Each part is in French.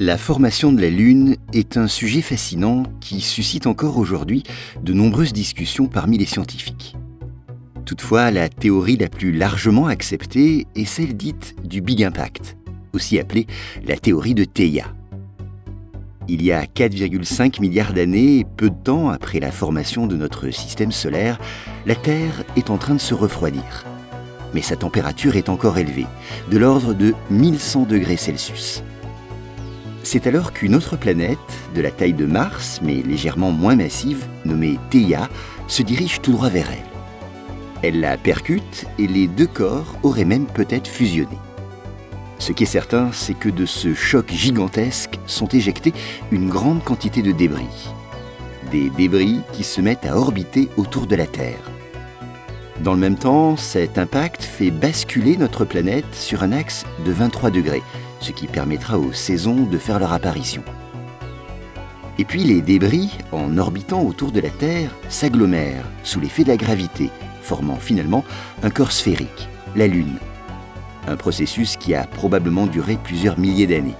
La formation de la Lune est un sujet fascinant qui suscite encore aujourd'hui de nombreuses discussions parmi les scientifiques. Toutefois, la théorie la plus largement acceptée est celle dite du Big Impact, aussi appelée la théorie de Theia. Il y a 4,5 milliards d'années, peu de temps après la formation de notre système solaire, la Terre est en train de se refroidir. Mais sa température est encore élevée, de l'ordre de 1100 degrés Celsius. C'est alors qu'une autre planète, de la taille de Mars, mais légèrement moins massive, nommée Theia, se dirige tout droit vers elle. Elle la percute et les deux corps auraient même peut-être fusionné. Ce qui est certain, c'est que de ce choc gigantesque sont éjectés une grande quantité de débris. Des débris qui se mettent à orbiter autour de la Terre. Dans le même temps, cet impact fait basculer notre planète sur un axe de 23 degrés, ce qui permettra aux saisons de faire leur apparition. Et puis les débris, en orbitant autour de la Terre, s'agglomèrent sous l'effet de la gravité, formant finalement un corps sphérique, la Lune. Un processus qui a probablement duré plusieurs milliers d'années.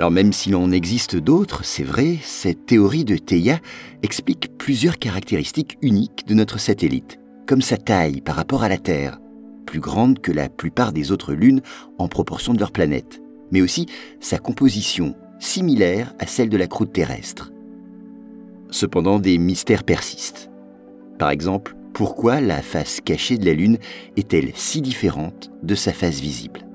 Alors même s'il en existe d'autres, c'est vrai, cette théorie de Theia explique plusieurs caractéristiques uniques de notre satellite, comme sa taille par rapport à la Terre, plus grande que la plupart des autres lunes en proportion de leur planète, mais aussi sa composition, similaire à celle de la croûte terrestre. Cependant, des mystères persistent. Par exemple, pourquoi la face cachée de la Lune est-elle si différente de sa face visible?